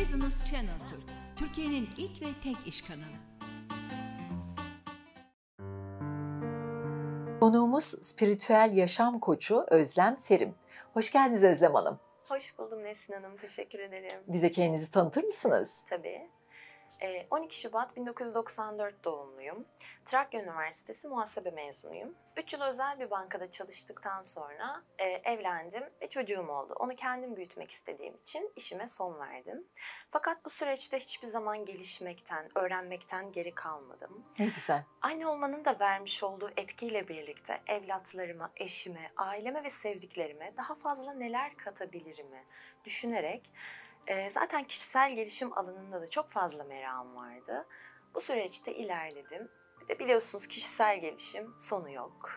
Business Channel Türk, Türkiye'nin ilk ve tek iş kanalı. Konuğumuz spiritüel yaşam koçu Özlem Serim. Hoş geldiniz Özlem Hanım. Hoş buldum Nesin Hanım. Teşekkür ederim. Bize kendinizi tanıtır mısınız? Tabii. Ee, 12 Şubat 1994 doğumluyum. Trakya Üniversitesi muhasebe mezunuyum. 3 yıl özel bir bankada çalıştıktan sonra e, evlendim ve çocuğum oldu. Onu kendim büyütmek istediğim için işime son verdim. Fakat bu süreçte hiçbir zaman gelişmekten, öğrenmekten geri kalmadım. Ne güzel. Anne olmanın da vermiş olduğu etkiyle birlikte evlatlarıma, eşime, aileme ve sevdiklerime daha fazla neler katabilirimi düşünerek e, zaten kişisel gelişim alanında da çok fazla merakım vardı. Bu süreçte ilerledim. Bir de biliyorsunuz kişisel gelişim sonu yok.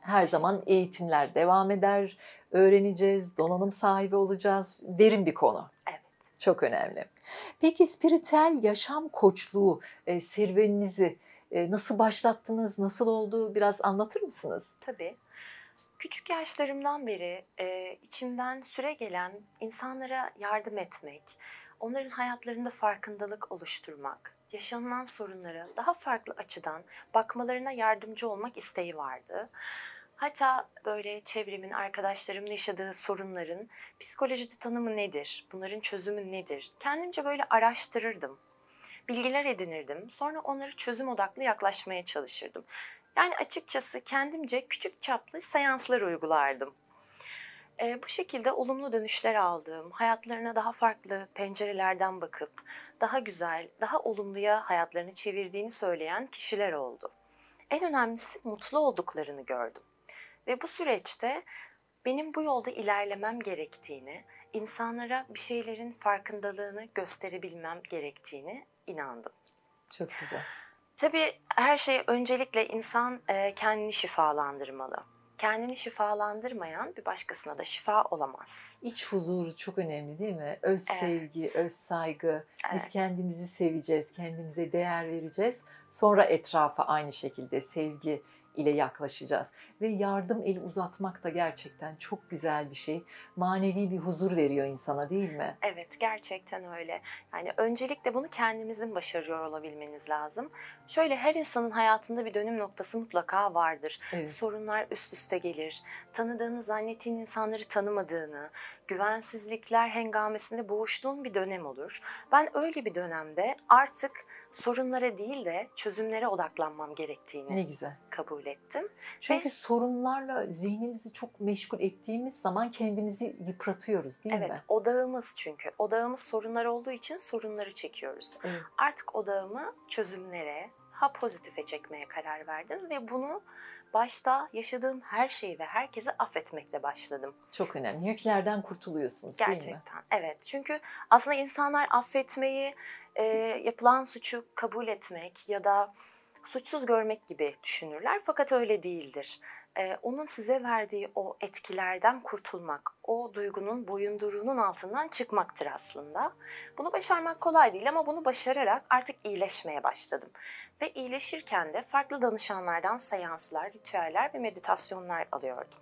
Her zaman eğitimler devam eder, öğreneceğiz, donanım sahibi olacağız. Derin bir konu. Evet. Çok önemli. Peki spiritüel yaşam koçluğu e, serüveninizi e, nasıl başlattınız, nasıl oldu biraz anlatır mısınız? Tabii. Küçük yaşlarımdan beri e, içimden süre gelen insanlara yardım etmek, onların hayatlarında farkındalık oluşturmak, yaşanılan sorunlara daha farklı açıdan bakmalarına yardımcı olmak isteği vardı. Hatta böyle çevremin, arkadaşlarımın yaşadığı sorunların psikolojide tanımı nedir, bunların çözümü nedir? Kendimce böyle araştırırdım. Bilgiler edinirdim. Sonra onları çözüm odaklı yaklaşmaya çalışırdım. Yani açıkçası kendimce küçük çaplı seanslar uygulardım. E, bu şekilde olumlu dönüşler aldığım, hayatlarına daha farklı pencerelerden bakıp daha güzel, daha olumluya hayatlarını çevirdiğini söyleyen kişiler oldu. En önemlisi mutlu olduklarını gördüm. Ve bu süreçte benim bu yolda ilerlemem gerektiğini, insanlara bir şeylerin farkındalığını gösterebilmem gerektiğini inandım. Çok güzel. Tabii her şey öncelikle insan e, kendini şifalandırmalı. Kendini şifalandırmayan bir başkasına da şifa olamaz. İç huzuru çok önemli değil mi? Öz Evet. sevgi, öz saygı. Biz Evet. kendimizi seveceğiz, kendimize değer vereceğiz. Sonra etrafa aynı şekilde sevgi ile yaklaşacağız. Ve yardım eli uzatmak da gerçekten çok güzel bir şey. Manevi bir huzur veriyor insana değil mi? Evet gerçekten öyle. Yani öncelikle bunu kendinizin başarıyor olabilmeniz lazım. Şöyle her insanın hayatında bir dönüm noktası mutlaka vardır. Evet. Sorunlar üst üste gelir. Tanıdığını zannettiğin insanları tanımadığını, güvensizlikler hengamesinde boğuştuğun bir dönem olur. Ben öyle bir dönemde artık sorunlara değil de çözümlere odaklanmam gerektiğini Ne güzel. kabul ettim. Çünkü Ve- sorunlarla zihnimizi çok meşgul ettiğimiz zaman kendimizi yıpratıyoruz değil evet, mi? odağımız çünkü. Odağımız sorunlar olduğu için sorunları çekiyoruz. Evet. Artık odağımı çözümlere, daha pozitife çekmeye karar verdim ve bunu başta yaşadığım her şeyi ve herkese affetmekle başladım. Çok önemli. Yüklerden kurtuluyorsunuz değil mi? Gerçekten. Evet. Çünkü aslında insanlar affetmeyi, e, yapılan suçu kabul etmek ya da suçsuz görmek gibi düşünürler. Fakat öyle değildir. E, onun size verdiği o etkilerden kurtulmak, o duygunun boyunduruğunun altından çıkmaktır aslında. Bunu başarmak kolay değil ama bunu başararak artık iyileşmeye başladım. Ve iyileşirken de farklı danışanlardan seanslar, ritüeller ve meditasyonlar alıyordum.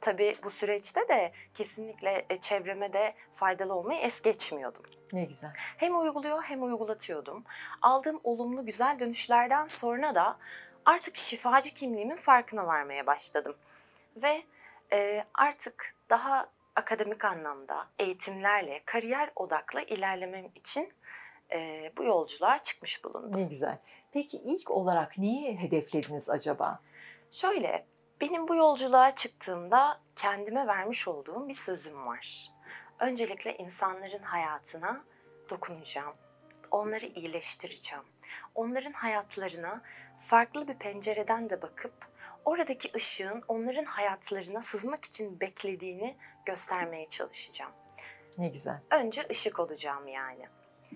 Tabii bu süreçte de kesinlikle e, çevreme de faydalı olmayı es geçmiyordum. Ne güzel. Hem uyguluyor hem uygulatıyordum. Aldığım olumlu güzel dönüşlerden sonra da artık şifacı kimliğimin farkına varmaya başladım. Ve e, artık daha akademik anlamda eğitimlerle kariyer odaklı ilerlemem için e, bu yolculuğa çıkmış bulundum. Ne güzel. Peki ilk olarak neyi hedeflediniz acaba? Şöyle, benim bu yolculuğa çıktığımda kendime vermiş olduğum bir sözüm var. Öncelikle insanların hayatına dokunacağım. Onları iyileştireceğim. Onların hayatlarına farklı bir pencereden de bakıp oradaki ışığın onların hayatlarına sızmak için beklediğini göstermeye çalışacağım. Ne güzel. Önce ışık olacağım yani.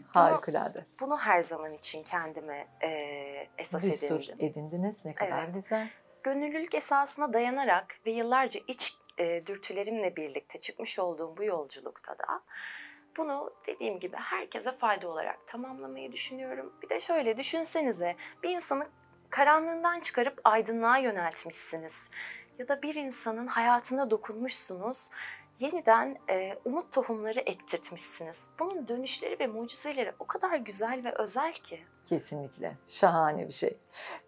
Harikulade. Bunu her zaman için kendime eee esas Düstur edindim. edindiniz. Ne kadar Evet. güzel. Gönüllülük esasına dayanarak ve yıllarca iç e, dürtülerimle birlikte çıkmış olduğum bu yolculukta da bunu dediğim gibi herkese fayda olarak tamamlamayı düşünüyorum. Bir de şöyle düşünsenize bir insanı karanlığından çıkarıp aydınlığa yöneltmişsiniz. Ya da bir insanın hayatına dokunmuşsunuz. yeniden e, umut tohumları ektirtmişsiniz. Bunun dönüşleri ve mucizeleri o kadar güzel ve özel ki. Kesinlikle. Şahane bir şey.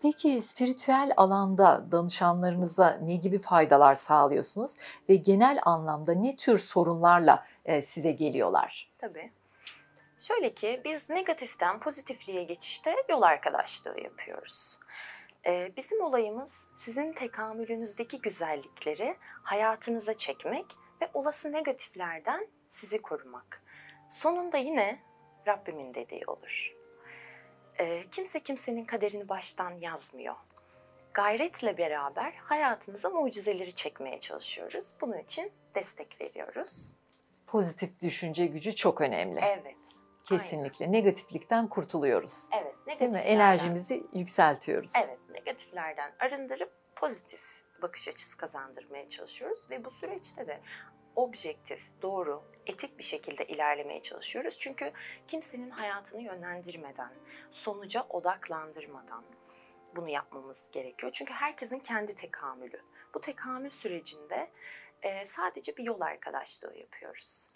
Peki spiritüel alanda danışanlarınıza ne gibi faydalar sağlıyorsunuz ve genel anlamda ne tür sorunlarla e, size geliyorlar? Tabii. Şöyle ki biz negatiften pozitifliğe geçişte yol arkadaşlığı yapıyoruz. Ee, bizim olayımız sizin tekamülünüzdeki güzellikleri hayatınıza çekmek ve olası negatiflerden sizi korumak. Sonunda yine Rabbimin dediği olur. Ee, kimse kimsenin kaderini baştan yazmıyor. Gayretle beraber hayatınıza mucizeleri çekmeye çalışıyoruz. Bunun için destek veriyoruz. Pozitif düşünce gücü çok önemli. Evet. Kesinlikle. Negatiflikten kurtuluyoruz. Evet. Değil mi? Enerjimizi yükseltiyoruz. Evet, negatiflerden arındırıp pozitif bakış açısı kazandırmaya çalışıyoruz ve bu süreçte de objektif, doğru, etik bir şekilde ilerlemeye çalışıyoruz. Çünkü kimsenin hayatını yönlendirmeden, sonuca odaklandırmadan bunu yapmamız gerekiyor. Çünkü herkesin kendi tekamülü. Bu tekamül sürecinde e, sadece bir yol arkadaşlığı yapıyoruz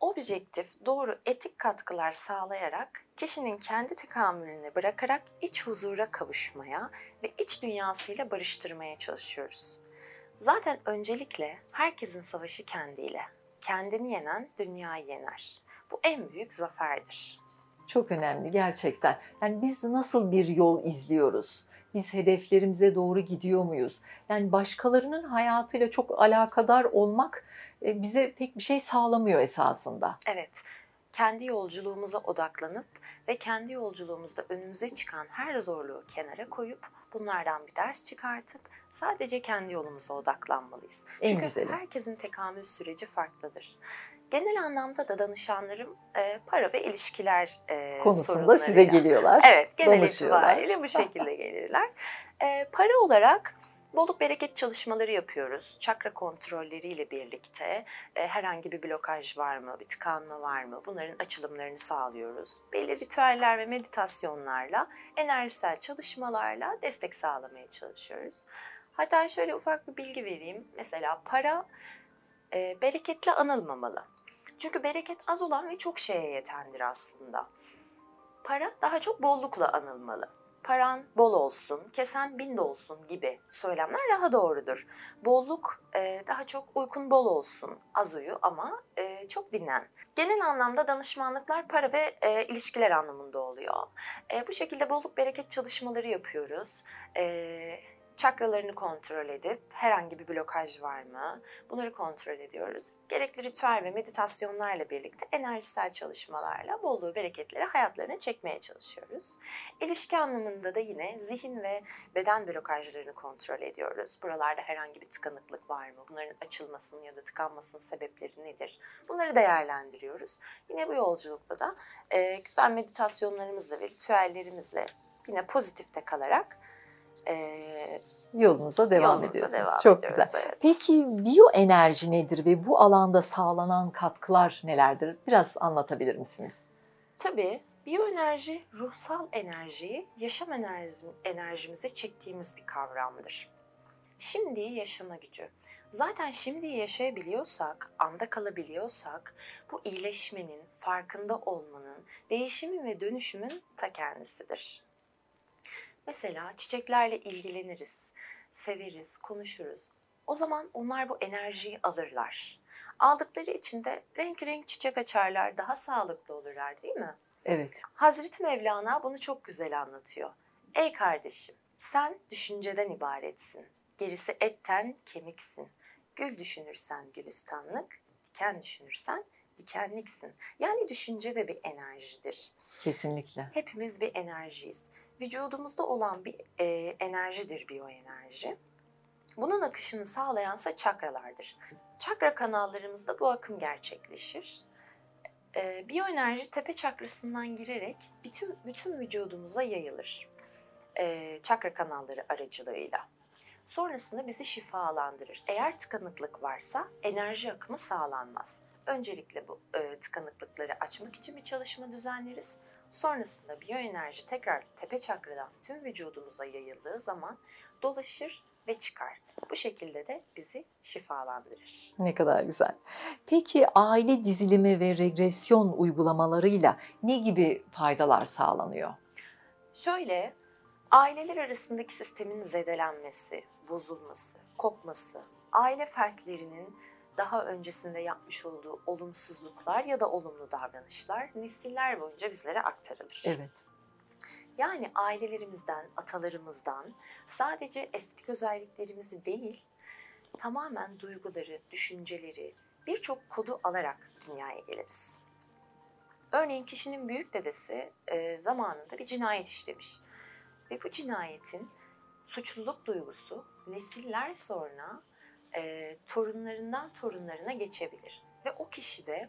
objektif, doğru etik katkılar sağlayarak kişinin kendi tekamülünü bırakarak iç huzura kavuşmaya ve iç dünyasıyla barıştırmaya çalışıyoruz. Zaten öncelikle herkesin savaşı kendiyle. Kendini yenen dünyayı yener. Bu en büyük zaferdir. Çok önemli gerçekten. Yani biz nasıl bir yol izliyoruz? Biz hedeflerimize doğru gidiyor muyuz? Yani başkalarının hayatıyla çok alakadar olmak e, bize pek bir şey sağlamıyor esasında. Evet, kendi yolculuğumuza odaklanıp ve kendi yolculuğumuzda önümüze çıkan her zorluğu kenara koyup bunlardan bir ders çıkartıp sadece kendi yolumuza odaklanmalıyız. En Çünkü güzeli. herkesin tekamül süreci farklıdır. Genel anlamda da danışanlarım e, para ve ilişkiler e, Konusunda size geliyorlar. Evet, genel itibariyle bu şekilde gelirler. Ee, para olarak bolluk bereket çalışmaları yapıyoruz. Çakra kontrolleriyle birlikte e, herhangi bir blokaj var mı, bir tıkanma var mı bunların açılımlarını sağlıyoruz. Belli ritüeller ve meditasyonlarla, enerjisel çalışmalarla destek sağlamaya çalışıyoruz. Hatta şöyle ufak bir bilgi vereyim. Mesela para e, bereketle anılmamalı. Çünkü bereket az olan ve çok şeye yetendir aslında. Para daha çok bollukla anılmalı. Paran bol olsun, kesen bin de olsun gibi söylemler daha doğrudur. Bolluk e, daha çok uykun bol olsun, az uyu ama e, çok dinlen. Genel anlamda danışmanlıklar para ve e, ilişkiler anlamında oluyor. Bu şekilde bolluk bereket çalışmaları yapıyoruz. E, çakralarını kontrol edip herhangi bir blokaj var mı? Bunları kontrol ediyoruz. Gerekli ritüel ve meditasyonlarla birlikte enerjisel çalışmalarla bolluğu, bereketleri hayatlarına çekmeye çalışıyoruz. İlişki anlamında da yine zihin ve beden blokajlarını kontrol ediyoruz. Buralarda herhangi bir tıkanıklık var mı? Bunların açılmasının ya da tıkanmasının sebepleri nedir? Bunları değerlendiriyoruz. Yine bu yolculukta da e, güzel meditasyonlarımızla ve ritüellerimizle yine pozitifte kalarak e, Yolunuza devam yolumuza ediyorsunuz. devam Çok ediyoruz, güzel. evet. Peki biyoenerji nedir ve bu alanda sağlanan katkılar nelerdir? Biraz anlatabilir misiniz? Tabii biyoenerji ruhsal enerjiyi yaşam enerji, enerjimize çektiğimiz bir kavramdır. Şimdiyi yaşama gücü. Zaten şimdiyi yaşayabiliyorsak, anda kalabiliyorsak bu iyileşmenin, farkında olmanın, değişimin ve dönüşümün ta kendisidir. Mesela çiçeklerle ilgileniriz, severiz, konuşuruz. O zaman onlar bu enerjiyi alırlar. Aldıkları için de renk renk çiçek açarlar, daha sağlıklı olurlar değil mi? Evet. Hazreti Mevlana bunu çok güzel anlatıyor. Ey kardeşim, sen düşünceden ibaretsin. Gerisi etten kemiksin. Gül düşünürsen gülistanlık, diken düşünürsen dikenliksin. Yani düşünce de bir enerjidir. Kesinlikle. Hepimiz bir enerjiyiz. Vücudumuzda olan bir e, enerjidir biyoenerji. Bunun akışını sağlayansa çakralardır. Çakra kanallarımızda bu akım gerçekleşir. E, biyoenerji tepe çakrasından girerek bütün bütün vücudumuza yayılır. E, çakra kanalları aracılığıyla. Sonrasında bizi şifalandırır. Eğer tıkanıklık varsa enerji akımı sağlanmaz. Öncelikle bu e, tıkanıklıkları açmak için bir çalışma düzenleriz. Sonrasında biyoenerji tekrar tepe çakradan tüm vücudumuza yayıldığı zaman dolaşır, ve çıkar. Bu şekilde de bizi şifalandırır. Ne kadar güzel. Peki aile dizilimi ve regresyon uygulamalarıyla ne gibi faydalar sağlanıyor? Şöyle, aileler arasındaki sistemin zedelenmesi, bozulması, kopması, aile fertlerinin daha öncesinde yapmış olduğu olumsuzluklar ya da olumlu davranışlar nesiller boyunca bizlere aktarılır. Evet. Yani ailelerimizden, atalarımızdan sadece estetik özelliklerimizi değil, tamamen duyguları, düşünceleri, birçok kodu alarak dünyaya geliriz. Örneğin kişinin büyük dedesi e, zamanında bir cinayet işlemiş. Ve bu cinayetin suçluluk duygusu nesiller sonra e, torunlarından torunlarına geçebilir. Ve o kişide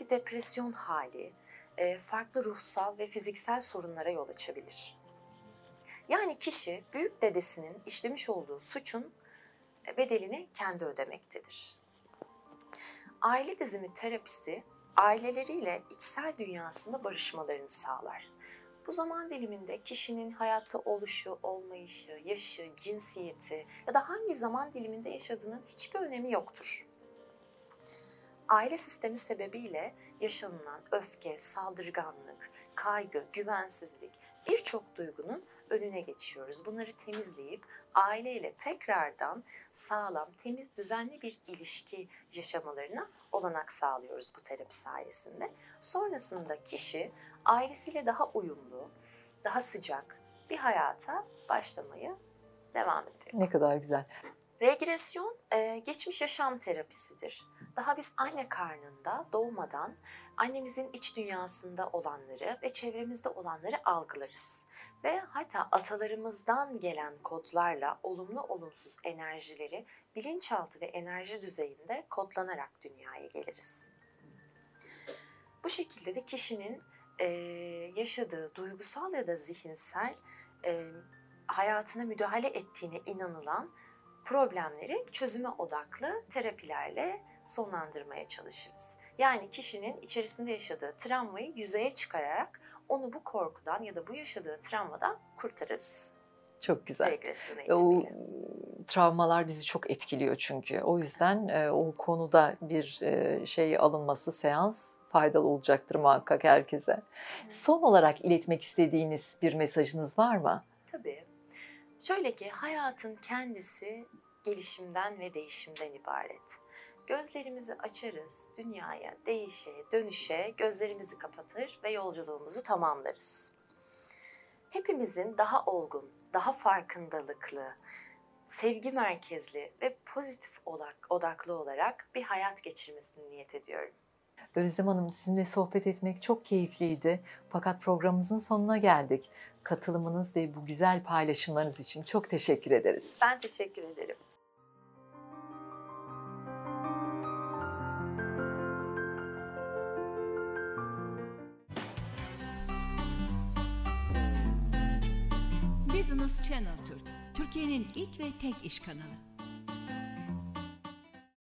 bir depresyon hali, e, farklı ruhsal ve fiziksel sorunlara yol açabilir. Yani kişi büyük dedesinin işlemiş olduğu suçun bedelini kendi ödemektedir. Aile dizimi terapisi aileleriyle içsel dünyasında barışmalarını sağlar. Bu zaman diliminde kişinin hayatta oluşu, olmayışı, yaşı, cinsiyeti ya da hangi zaman diliminde yaşadığının hiçbir önemi yoktur. Aile sistemi sebebiyle yaşanılan öfke, saldırganlık, kaygı, güvensizlik birçok duygunun önüne geçiyoruz. Bunları temizleyip aileyle tekrardan sağlam, temiz, düzenli bir ilişki yaşamalarına olanak sağlıyoruz bu terapi sayesinde. Sonrasında kişi ailesiyle daha uyumlu, daha sıcak bir hayata başlamayı devam ediyor. Ne kadar güzel. Regresyon e, geçmiş yaşam terapisidir. Daha biz anne karnında doğmadan annemizin iç dünyasında olanları ve çevremizde olanları algılarız. Ve hatta atalarımızdan gelen kodlarla olumlu olumsuz enerjileri bilinçaltı ve enerji düzeyinde kodlanarak dünyaya geliriz. Bu şekilde de kişinin e, yaşadığı duygusal ya da zihinsel e, hayatına müdahale ettiğine inanılan problemleri çözüme odaklı terapilerle sonlandırmaya çalışırız. Yani kişinin içerisinde yaşadığı travmayı yüzeye çıkararak onu bu korkudan ya da bu yaşadığı travmadan kurtarırız. Çok güzel. Regresyon O eğitimiyle. travmalar bizi çok etkiliyor çünkü. O yüzden e, o konuda bir e, şey alınması, seans faydalı olacaktır muhakkak herkese. Son olarak iletmek istediğiniz bir mesajınız var mı? Tabii. Şöyle ki hayatın kendisi gelişimden ve değişimden ibaret. Gözlerimizi açarız, dünyaya değişe, dönüşe gözlerimizi kapatır ve yolculuğumuzu tamamlarız. Hepimizin daha olgun, daha farkındalıklı, sevgi merkezli ve pozitif odak, odaklı olarak bir hayat geçirmesini niyet ediyorum. Özlem Hanım sizinle sohbet etmek çok keyifliydi. Fakat programımızın sonuna geldik. Katılımınız ve bu güzel paylaşımlarınız için çok teşekkür ederiz. Ben teşekkür ederim. Business Channel Türk, Türkiye'nin ilk ve tek iş kanalı.